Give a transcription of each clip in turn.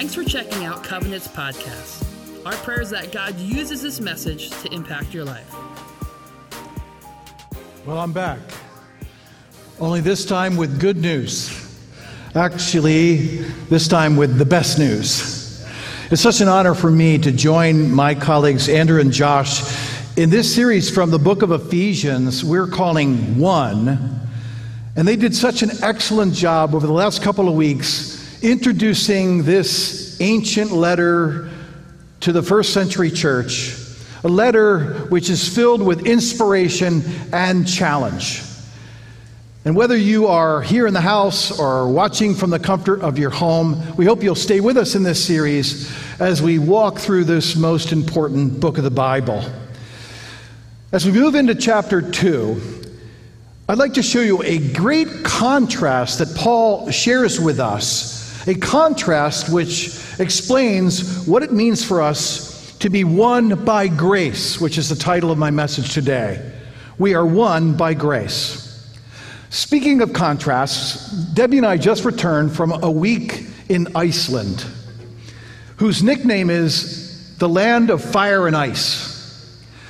Thanks for checking out Covenant's podcast. Our prayer is that God uses this message to impact your life. Well, I'm back. Only this time with good news. Actually, this time with the best news. It's such an honor for me to join my colleagues Andrew and Josh in this series from the book of Ephesians we're calling One. And they did such an excellent job over the last couple of weeks introducing this ancient letter to the first century church, a letter which is filled with inspiration and challenge. And whether you are here in the house or watching from the comfort of your home, we hope you'll stay with us in this series as we walk through this most important book of the Bible. As we move into chapter 2, I'd like to show you a great contrast that Paul shares with us, a contrast which explains what it means for us to be won by grace, which is the title of my message today. We are won by grace. Speaking of contrasts, Debbie and I just returned from a week in Iceland, whose nickname is the land of fire and ice.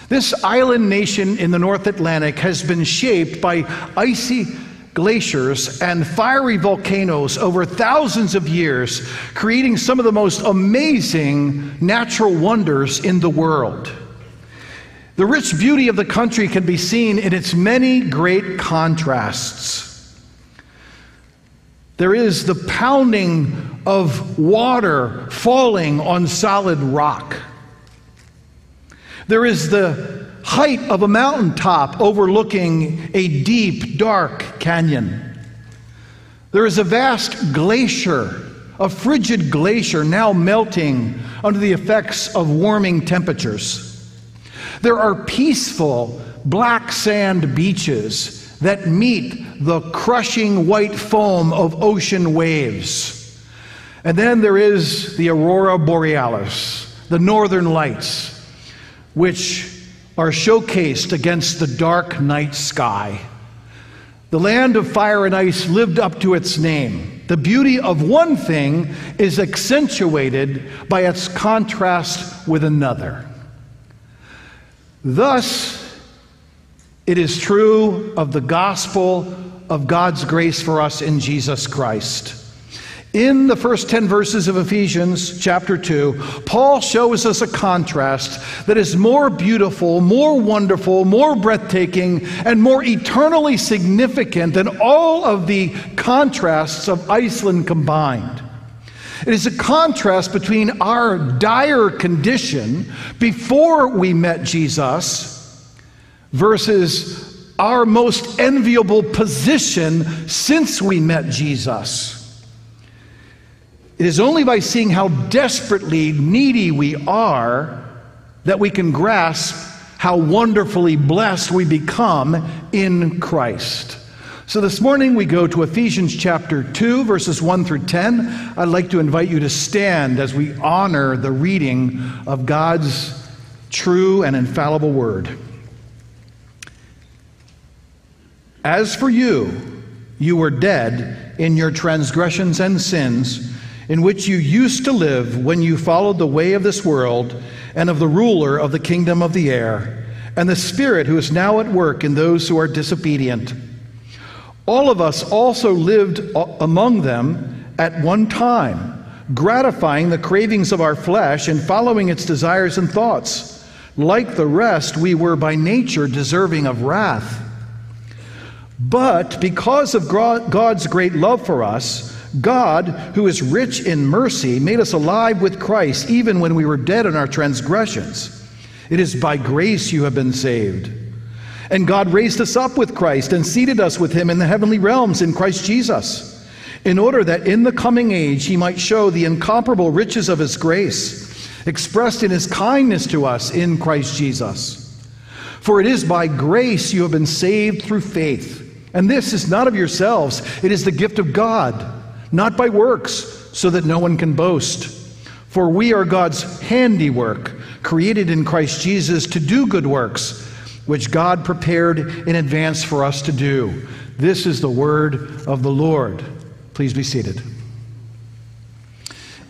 This island nation in the North Atlantic has been shaped by icy glaciers and fiery volcanoes over thousands of years, creating some of the most amazing natural wonders in the world. The rich beauty of the country can be seen in its many great contrasts. There is the pounding of water falling on solid rock. There is the height of a mountaintop overlooking a deep, dark canyon. There is a vast glacier, a frigid glacier now melting under the effects of warming temperatures. There are peaceful black sand beaches that meet the crushing white foam of ocean waves. And then there is the aurora borealis, the northern lights, which are showcased against the dark night sky. The land of fire and ice lived up to its name. The beauty of one thing is accentuated by its contrast with another. Thus, it is true of the gospel of God's grace for us in Jesus Christ. In the first 10 verses of Ephesians chapter 2, Paul shows us a contrast that is more beautiful, more wonderful, more breathtaking, and more eternally significant than all of the contrasts of Iceland combined. It is a contrast between our dire condition before we met Jesus versus our most enviable position since we met Jesus. It is only by seeing how desperately needy we are that we can grasp how wonderfully blessed we become in Christ. So this morning we go to Ephesians chapter 2, verses 1 through 10. I'd like to invite you to stand as we honor the reading of God's true and infallible word. As for you, you were dead in your transgressions and sins, in which you used to live when you followed the way of this world and of the ruler of the kingdom of the air, and the Spirit who is now at work in those who are disobedient. All of us also lived among them at one time, gratifying the cravings of our flesh and following its desires and thoughts. Like the rest, we were by nature deserving of wrath. But because of God's great love for us, God, who is rich in mercy, made us alive with Christ even when we were dead in our transgressions. It is by grace you have been saved. And God raised us up with Christ and seated us with him in the heavenly realms in Christ Jesus, in order that in the coming age he might show the incomparable riches of his grace, expressed in his kindness to us in Christ Jesus. For it is by grace you have been saved through faith. And this is not of yourselves, it is the gift of God, not by works, so that no one can boast. For we are God's handiwork, created in Christ Jesus to do good works which God prepared in advance for us to do. This is the word of the Lord. Please be seated.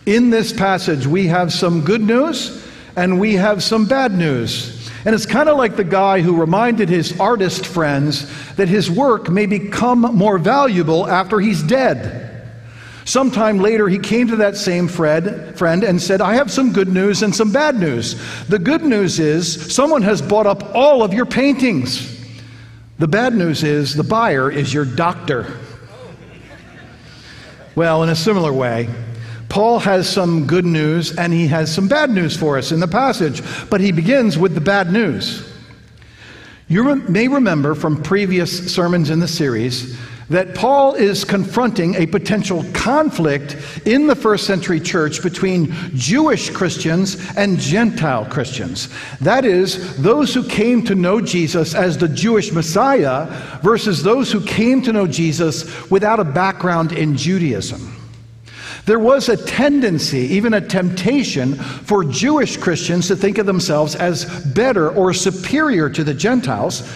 In this passage, we have some good news and we have some bad news. And it's kind of like the guy who reminded his artist friends that his work may become more valuable after he's dead. Sometime later, he came to that same friend, friend and said, I have some good news and some bad news. The good news is someone has bought up all of your paintings. The bad news is the buyer is your doctor. Well, in a similar way, Paul has some good news and he has some bad news for us in the passage, but he begins with the bad news. You may remember from previous sermons in the series that Paul is confronting a potential conflict in the first century church between Jewish Christians and Gentile Christians. That is, those who came to know Jesus as the Jewish Messiah versus those who came to know Jesus without a background in Judaism. There was a tendency, even a temptation, for Jewish Christians to think of themselves as better or superior to the Gentiles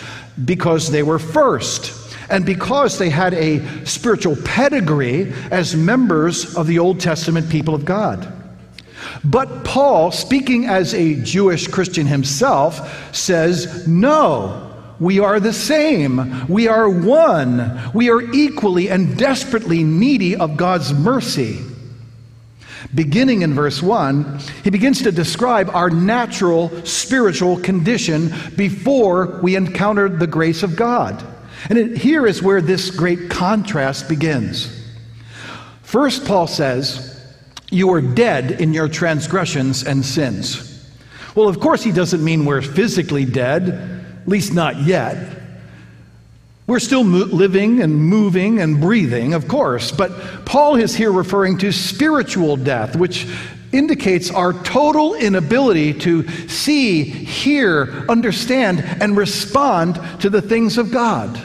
because they were first and because they had a spiritual pedigree as members of the Old Testament people of God. But Paul, speaking as a Jewish Christian himself, says, No, we are the same. We are one. We are equally and desperately needy of God's mercy. Beginning in verse 1, he begins to describe our natural spiritual condition before we encountered the grace of God. And it, here is where this great contrast begins. First, Paul says, You are dead in your transgressions and sins. Well, of course, he doesn't mean we're physically dead, at least not yet. We're still mo- living and moving and breathing, of course, but Paul is here referring to spiritual death, which indicates our total inability to see, hear, understand, and respond to the things of God.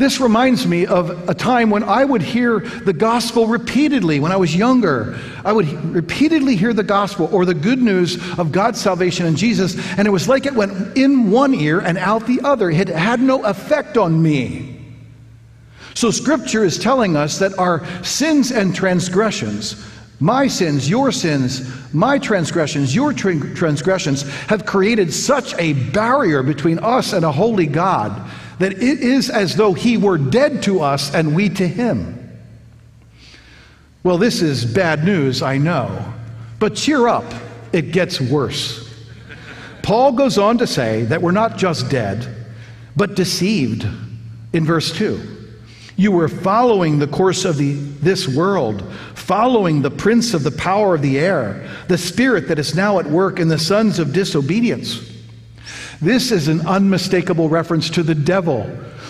This reminds me of a time when I would hear the gospel repeatedly when I was younger. I would repeatedly hear the gospel or the good news of God's salvation in Jesus, and it was like it went in one ear and out the other. It had no effect on me. So, Scripture is telling us that our sins and transgressions, my sins, your sins, my transgressions, your transgressions, have created such a barrier between us and a holy God that it is as though he were dead to us and we to him. Well, this is bad news, I know, but cheer up, it gets worse. Paul goes on to say that we're not just dead, but deceived in verse 2. You were following the course of the, this world, following the prince of the power of the air, the spirit that is now at work in the sons of disobedience this is an unmistakable reference to the devil,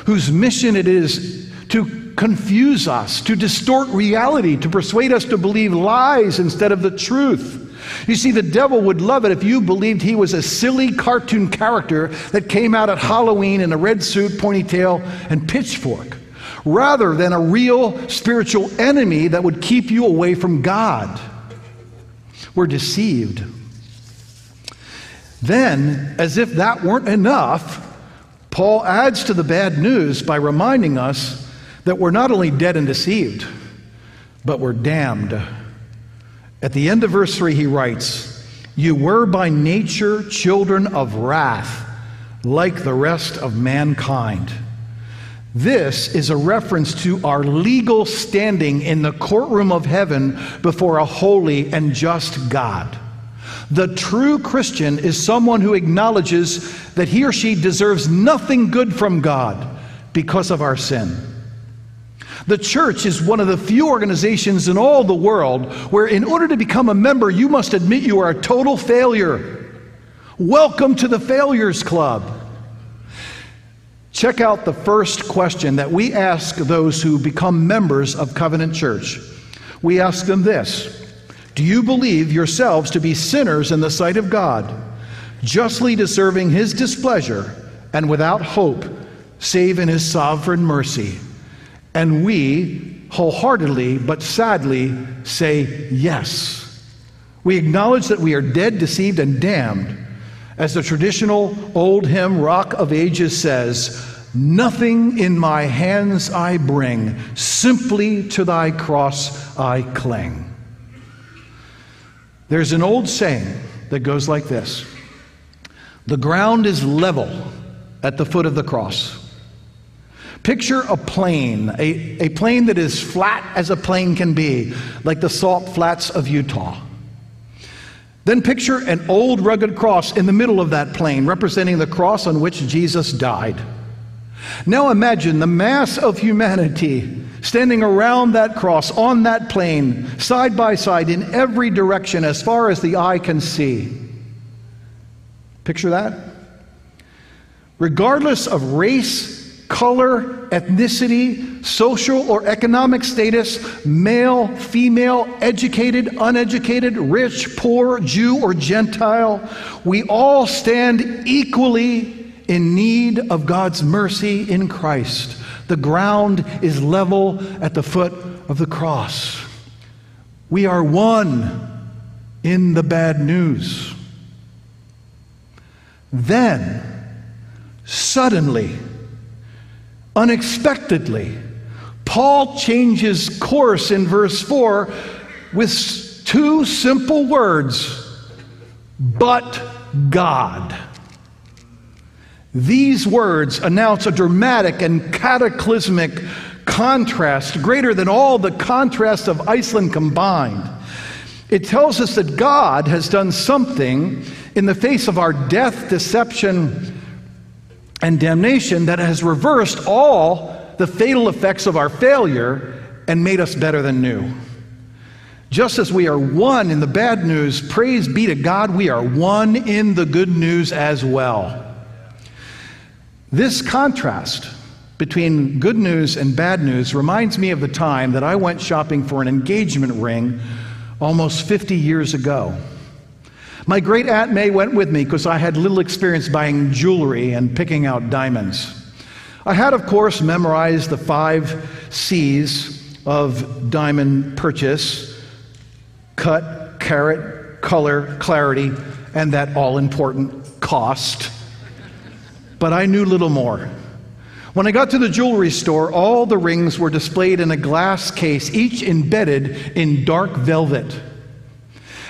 whose mission it is to confuse us, to distort reality, to persuade us to believe lies instead of the truth. You see, the devil would love it if you believed he was a silly cartoon character that came out at Halloween in a red suit, ponytail, and pitchfork, rather than a real spiritual enemy that would keep you away from God. We're deceived. Then, as if that weren't enough, Paul adds to the bad news by reminding us that we're not only dead and deceived, but we're damned. At the end of verse 3, he writes, You were by nature children of wrath, like the rest of mankind. This is a reference to our legal standing in the courtroom of heaven before a holy and just God. The true Christian is someone who acknowledges that he or she deserves nothing good from God because of our sin. The church is one of the few organizations in all the world where, in order to become a member, you must admit you are a total failure. Welcome to the Failures Club. Check out the first question that we ask those who become members of Covenant Church. We ask them this do you believe yourselves to be sinners in the sight of God, justly deserving his displeasure and without hope, save in his sovereign mercy? And we wholeheartedly but sadly say yes. We acknowledge that we are dead, deceived, and damned. As the traditional old hymn, Rock of Ages, says, Nothing in my hands I bring, simply to thy cross I cling. There's an old saying that goes like this The ground is level at the foot of the cross. Picture a plain, a, a plain that is flat as a plain can be, like the salt flats of Utah. Then picture an old rugged cross in the middle of that plain, representing the cross on which Jesus died. Now imagine the mass of humanity standing around that cross on that plain, side by side, in every direction as far as the eye can see. Picture that? Regardless of race, color, ethnicity, social or economic status, male, female, educated, uneducated, rich, poor, Jew, or Gentile, we all stand equally in need of God's mercy in Christ. The ground is level at the foot of the cross. We are one in the bad news. Then, suddenly, unexpectedly, Paul changes course in verse 4 with two simple words but God. These words announce a dramatic and cataclysmic contrast, greater than all the contrasts of Iceland combined. It tells us that God has done something in the face of our death, deception, and damnation that has reversed all the fatal effects of our failure and made us better than new. Just as we are one in the bad news, praise be to God, we are one in the good news as well. This contrast between good news and bad news reminds me of the time that I went shopping for an engagement ring almost 50 years ago. My great aunt May went with me because I had little experience buying jewelry and picking out diamonds. I had, of course, memorized the five C's of diamond purchase cut, carat, color, clarity, and that all important cost. But I knew little more. When I got to the jewelry store, all the rings were displayed in a glass case, each embedded in dark velvet.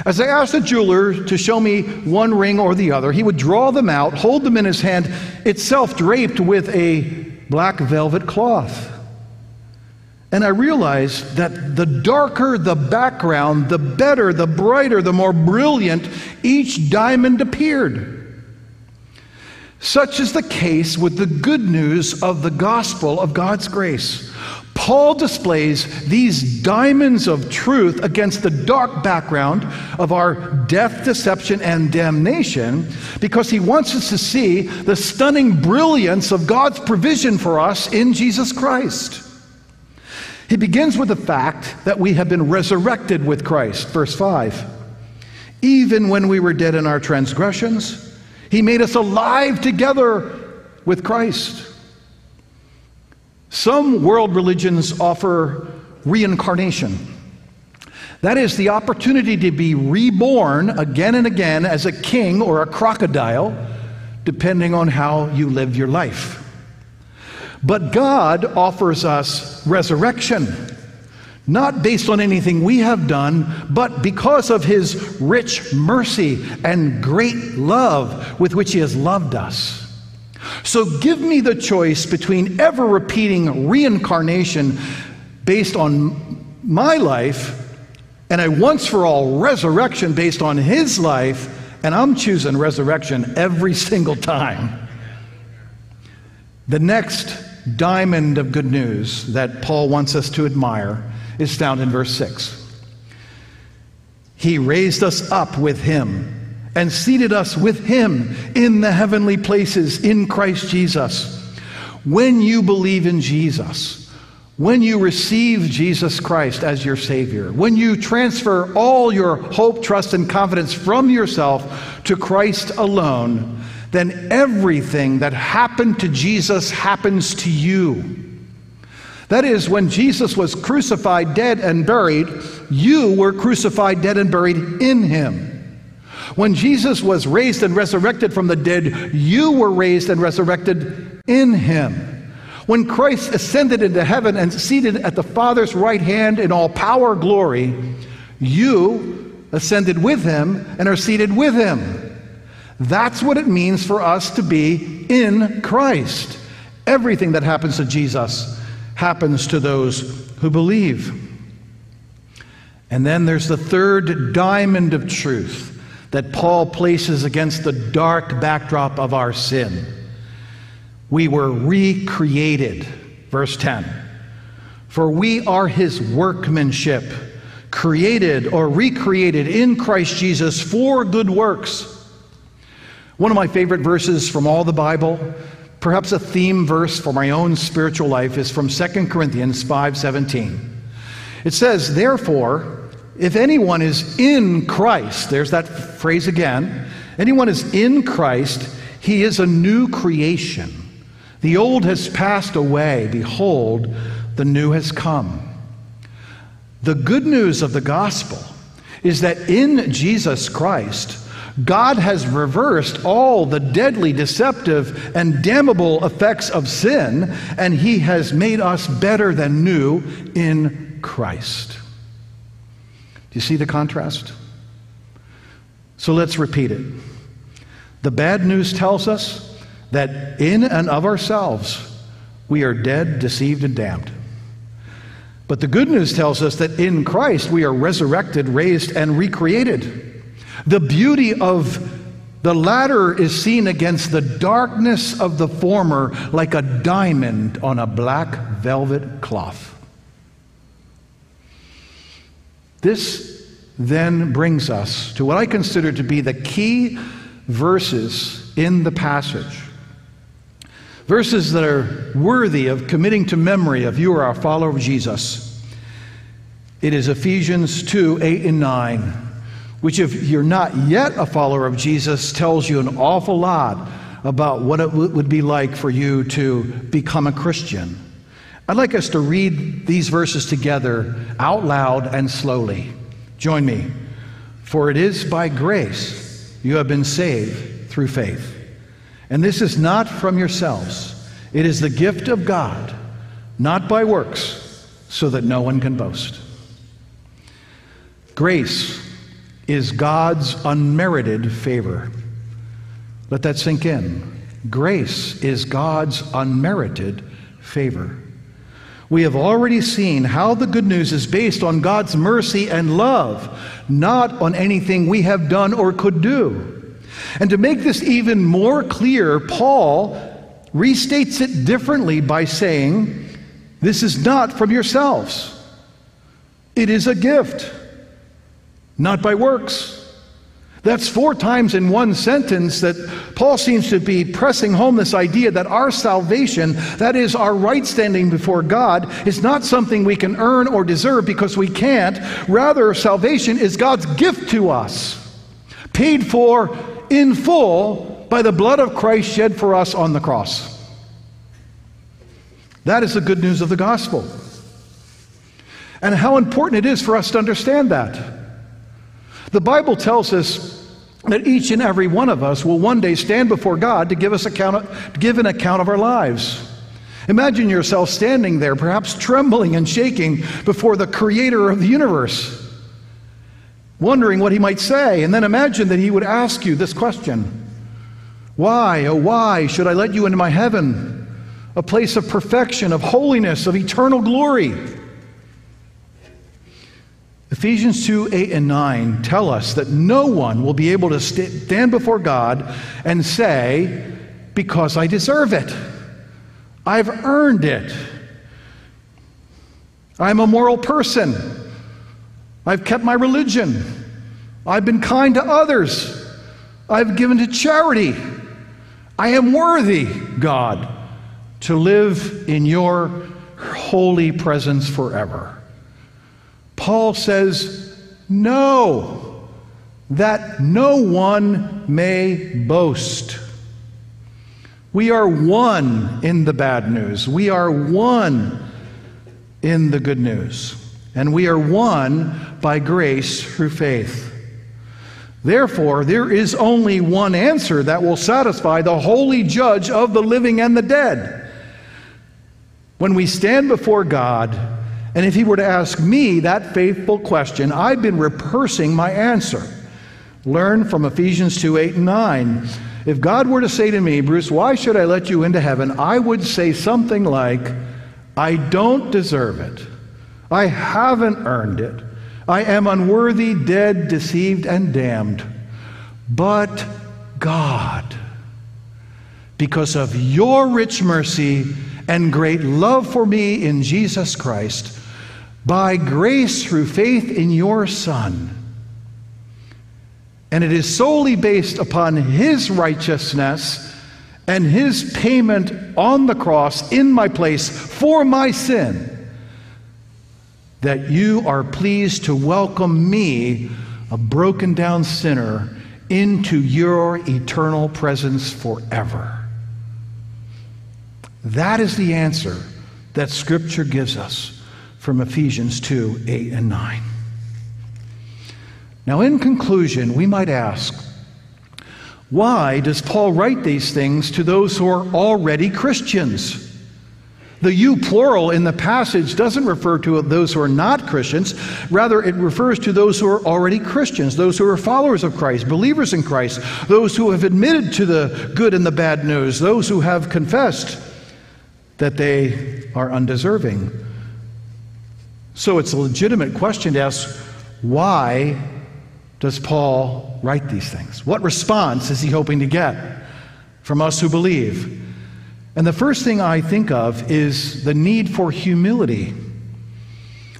As I asked the jeweler to show me one ring or the other, he would draw them out, hold them in his hand, itself draped with a black velvet cloth. And I realized that the darker the background, the better, the brighter, the more brilliant each diamond appeared. Such is the case with the good news of the gospel of God's grace. Paul displays these diamonds of truth against the dark background of our death, deception, and damnation because he wants us to see the stunning brilliance of God's provision for us in Jesus Christ. He begins with the fact that we have been resurrected with Christ, verse 5. Even when we were dead in our transgressions, he made us alive together with Christ. Some world religions offer reincarnation. That is the opportunity to be reborn again and again as a king or a crocodile, depending on how you live your life. But God offers us resurrection, not based on anything we have done, but because of His rich mercy and great love with which He has loved us. So give me the choice between ever repeating reincarnation based on my life and a once for all resurrection based on his life, and I'm choosing resurrection every single time. The next diamond of good news that Paul wants us to admire is found in verse 6. He raised us up with him and seated us with him in the heavenly places in Christ Jesus. When you believe in Jesus, when you receive Jesus Christ as your Savior, when you transfer all your hope, trust, and confidence from yourself to Christ alone, then everything that happened to Jesus happens to you. That is, when Jesus was crucified, dead, and buried, you were crucified, dead, and buried in him. When Jesus was raised and resurrected from the dead, you were raised and resurrected in him. When Christ ascended into heaven and seated at the Father's right hand in all power glory, you ascended with him, and are seated with him. That's what it means for us to be in Christ. Everything that happens to Jesus happens to those who believe. And then there's the third diamond of truth that Paul places against the dark backdrop of our sin. We were recreated, verse 10. For we are his workmanship, created or recreated in Christ Jesus for good works. One of my favorite verses from all the Bible, perhaps a theme verse for my own spiritual life, is from 2 Corinthians 5:17. It says, "Therefore, if anyone is in Christ, there's that phrase again. Anyone is in Christ, he is a new creation. The old has passed away. Behold, the new has come. The good news of the gospel is that in Jesus Christ, God has reversed all the deadly, deceptive, and damnable effects of sin, and He has made us better than new in Christ. Do you see the contrast? So let's repeat it. The bad news tells us that in and of ourselves, we are dead, deceived, and damned. But the good news tells us that in Christ, we are resurrected, raised, and recreated. The beauty of the latter is seen against the darkness of the former like a diamond on a black velvet cloth. This then brings us to what I consider to be the key verses in the passage. Verses that are worthy of committing to memory if you are a follower of Jesus. It is Ephesians 2 8 and 9, which, if you're not yet a follower of Jesus, tells you an awful lot about what it would be like for you to become a Christian. I'd like us to read these verses together out loud and slowly. Join me. For it is by grace you have been saved through faith. And this is not from yourselves, it is the gift of God, not by works, so that no one can boast. Grace is God's unmerited favor. Let that sink in. Grace is God's unmerited favor. We have already seen how the good news is based on God's mercy and love, not on anything we have done or could do. And to make this even more clear, Paul restates it differently by saying, This is not from yourselves, it is a gift, not by works. That's four times in one sentence that Paul seems to be pressing home this idea that our salvation, that is, our right standing before God, is not something we can earn or deserve because we can't. Rather, salvation is God's gift to us, paid for in full by the blood of Christ shed for us on the cross. That is the good news of the gospel. And how important it is for us to understand that. The Bible tells us that each and every one of us will one day stand before God to give us account, to give an account of our lives. Imagine yourself standing there, perhaps trembling and shaking before the creator of the universe, wondering what he might say. And then imagine that he would ask you this question Why, oh, why should I let you into my heaven, a place of perfection, of holiness, of eternal glory? Ephesians 2 8 and 9 tell us that no one will be able to stand before God and say, Because I deserve it. I've earned it. I'm a moral person. I've kept my religion. I've been kind to others. I've given to charity. I am worthy, God, to live in your holy presence forever. Paul says, no, that no one may boast. We are one in the bad news. We are one in the good news. And we are one by grace through faith. Therefore, there is only one answer that will satisfy the holy judge of the living and the dead. When we stand before God And if he were to ask me that faithful question, I've been rehearsing my answer. Learn from Ephesians 2 8 and 9. If God were to say to me, Bruce, why should I let you into heaven? I would say something like, I don't deserve it. I haven't earned it. I am unworthy, dead, deceived, and damned. But God, because of your rich mercy and great love for me in Jesus Christ, by grace through faith in your Son, and it is solely based upon his righteousness and his payment on the cross in my place for my sin that you are pleased to welcome me, a broken down sinner, into your eternal presence forever. That is the answer that Scripture gives us from Ephesians 2 8 and 9. Now, in conclusion, we might ask why does Paul write these things to those who are already Christians? The you plural in the passage doesn't refer to those who are not Christians. Rather, it refers to those who are already Christians, those who are followers of Christ, believers in Christ, those who have admitted to the good and the bad news, those who have confessed that they are undeserving. So it's a legitimate question to ask why does Paul write these things? What response is he hoping to get from us who believe? And the first thing I think of is the need for humility.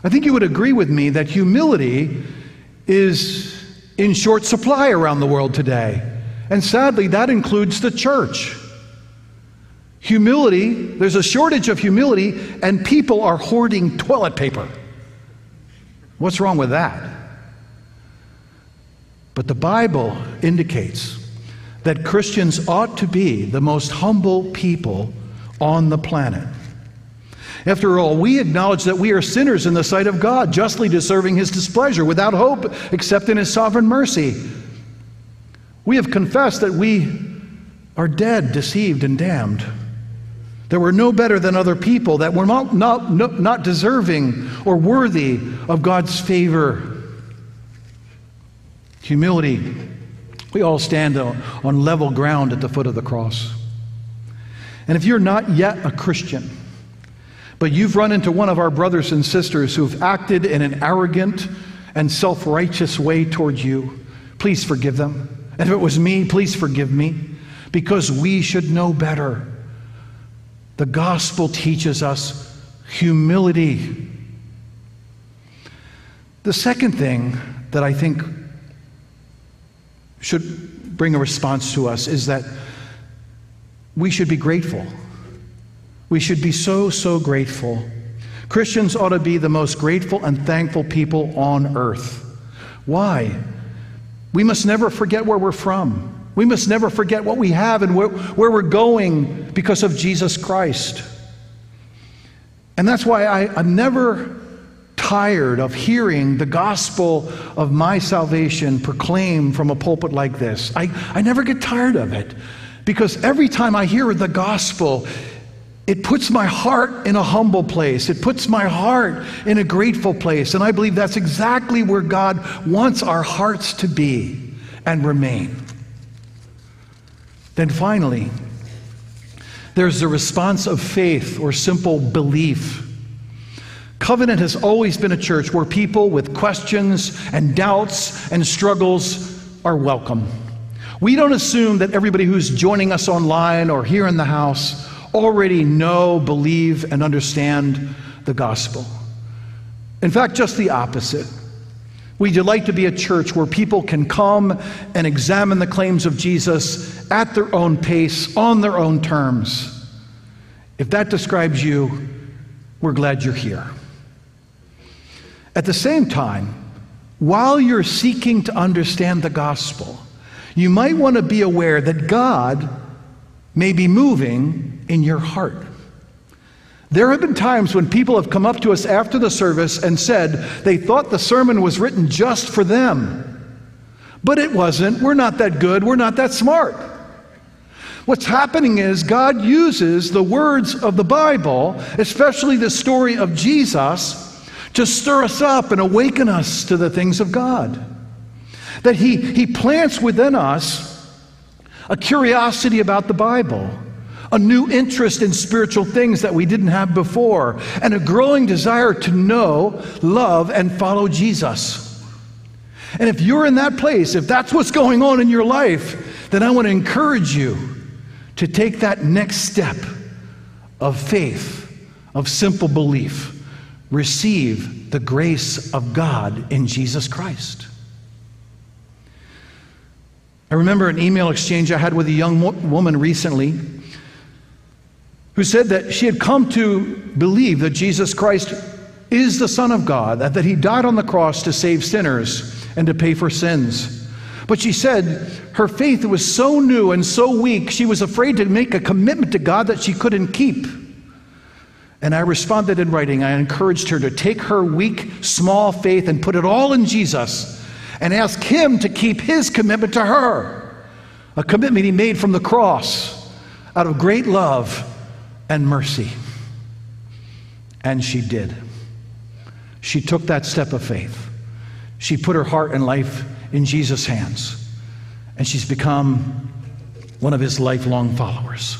I think you would agree with me that humility is in short supply around the world today. And sadly, that includes the church. Humility, there's a shortage of humility, and people are hoarding toilet paper. What's wrong with that? But the Bible indicates that Christians ought to be the most humble people on the planet. After all, we acknowledge that we are sinners in the sight of God, justly deserving His displeasure, without hope except in His sovereign mercy. We have confessed that we are dead, deceived, and damned. That we're no better than other people, that we're not, not, not deserving or worthy of God's favor humility. We all stand on level ground at the foot of the cross. And if you're not yet a Christian, but you've run into one of our brothers and sisters who've acted in an arrogant and self righteous way toward you, please forgive them. And if it was me, please forgive me, because we should know better. The gospel teaches us humility. The second thing that I think should bring a response to us is that we should be grateful. We should be so, so grateful. Christians ought to be the most grateful and thankful people on earth. Why? We must never forget where we're from. We must never forget what we have and where, where we're going because of Jesus Christ. And that's why I, I'm never tired of hearing the gospel of my salvation proclaimed from a pulpit like this. I, I never get tired of it because every time I hear the gospel, it puts my heart in a humble place. It puts my heart in a grateful place. And I believe that's exactly where God wants our hearts to be and remain. And then finally, there's the response of faith or simple belief. Covenant has always been a church where people with questions and doubts and struggles are welcome. We don't assume that everybody who's joining us online or here in the house already know, believe, and understand the gospel. In fact, just the opposite. We delight to be a church where people can come and examine the claims of Jesus at their own pace, on their own terms. If that describes you, we're glad you're here. At the same time, while you're seeking to understand the gospel, you might want to be aware that God may be moving in your heart. There have been times when people have come up to us after the service and said they thought the sermon was written just for them. But it wasn't. We're not that good. We're not that smart. What's happening is God uses the words of the Bible, especially the story of Jesus, to stir us up and awaken us to the things of God. That He, he plants within us a curiosity about the Bible, a new interest in spiritual things that we didn't have before, and a growing desire to know, love, and follow Jesus. And if you're in that place, if that's what's going on in your life, then I want to encourage you to take that next step of faith, of simple belief. Receive the grace of God in Jesus Christ. I remember an email exchange I had with a young woman recently who said that she had come to believe that Jesus Christ is the Son of God, that, that He died on the cross to save sinners and to pay for sins. But she said her faith was so new and so weak, she was afraid to make a commitment to God that she couldn't keep. And I responded in writing. I encouraged her to take her weak, small faith and put it all in Jesus and ask Him to keep His commitment to her, a commitment He made from the cross out of great love and mercy. And she did. She took that step of faith. She put her heart and life in Jesus' hands, and she's become one of his lifelong followers.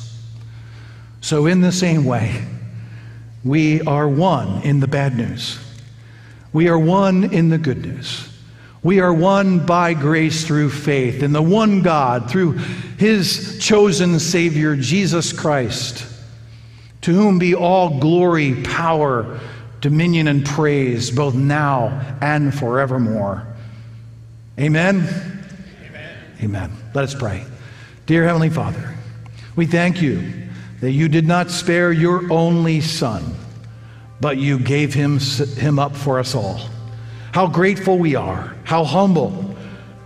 So, in the same way, we are one in the bad news. We are one in the good news. We are one by grace through faith in the one God, through his chosen Savior, Jesus Christ, to whom be all glory, power, dominion, and praise, both now and forevermore. Amen? Amen. Amen. Let us pray. Dear Heavenly Father, we thank you that you did not spare your only Son, but you gave him, him up for us all. How grateful we are, how humble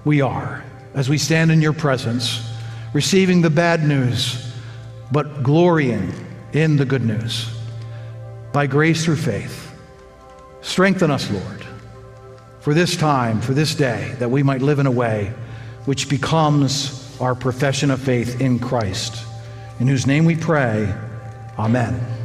we are as we stand in your presence, receiving the bad news, but glorying in the good news. By grace through faith, strengthen us, Lord, for this time, for this day, that we might live in a way which becomes our profession of faith in Christ, in whose name we pray. Amen.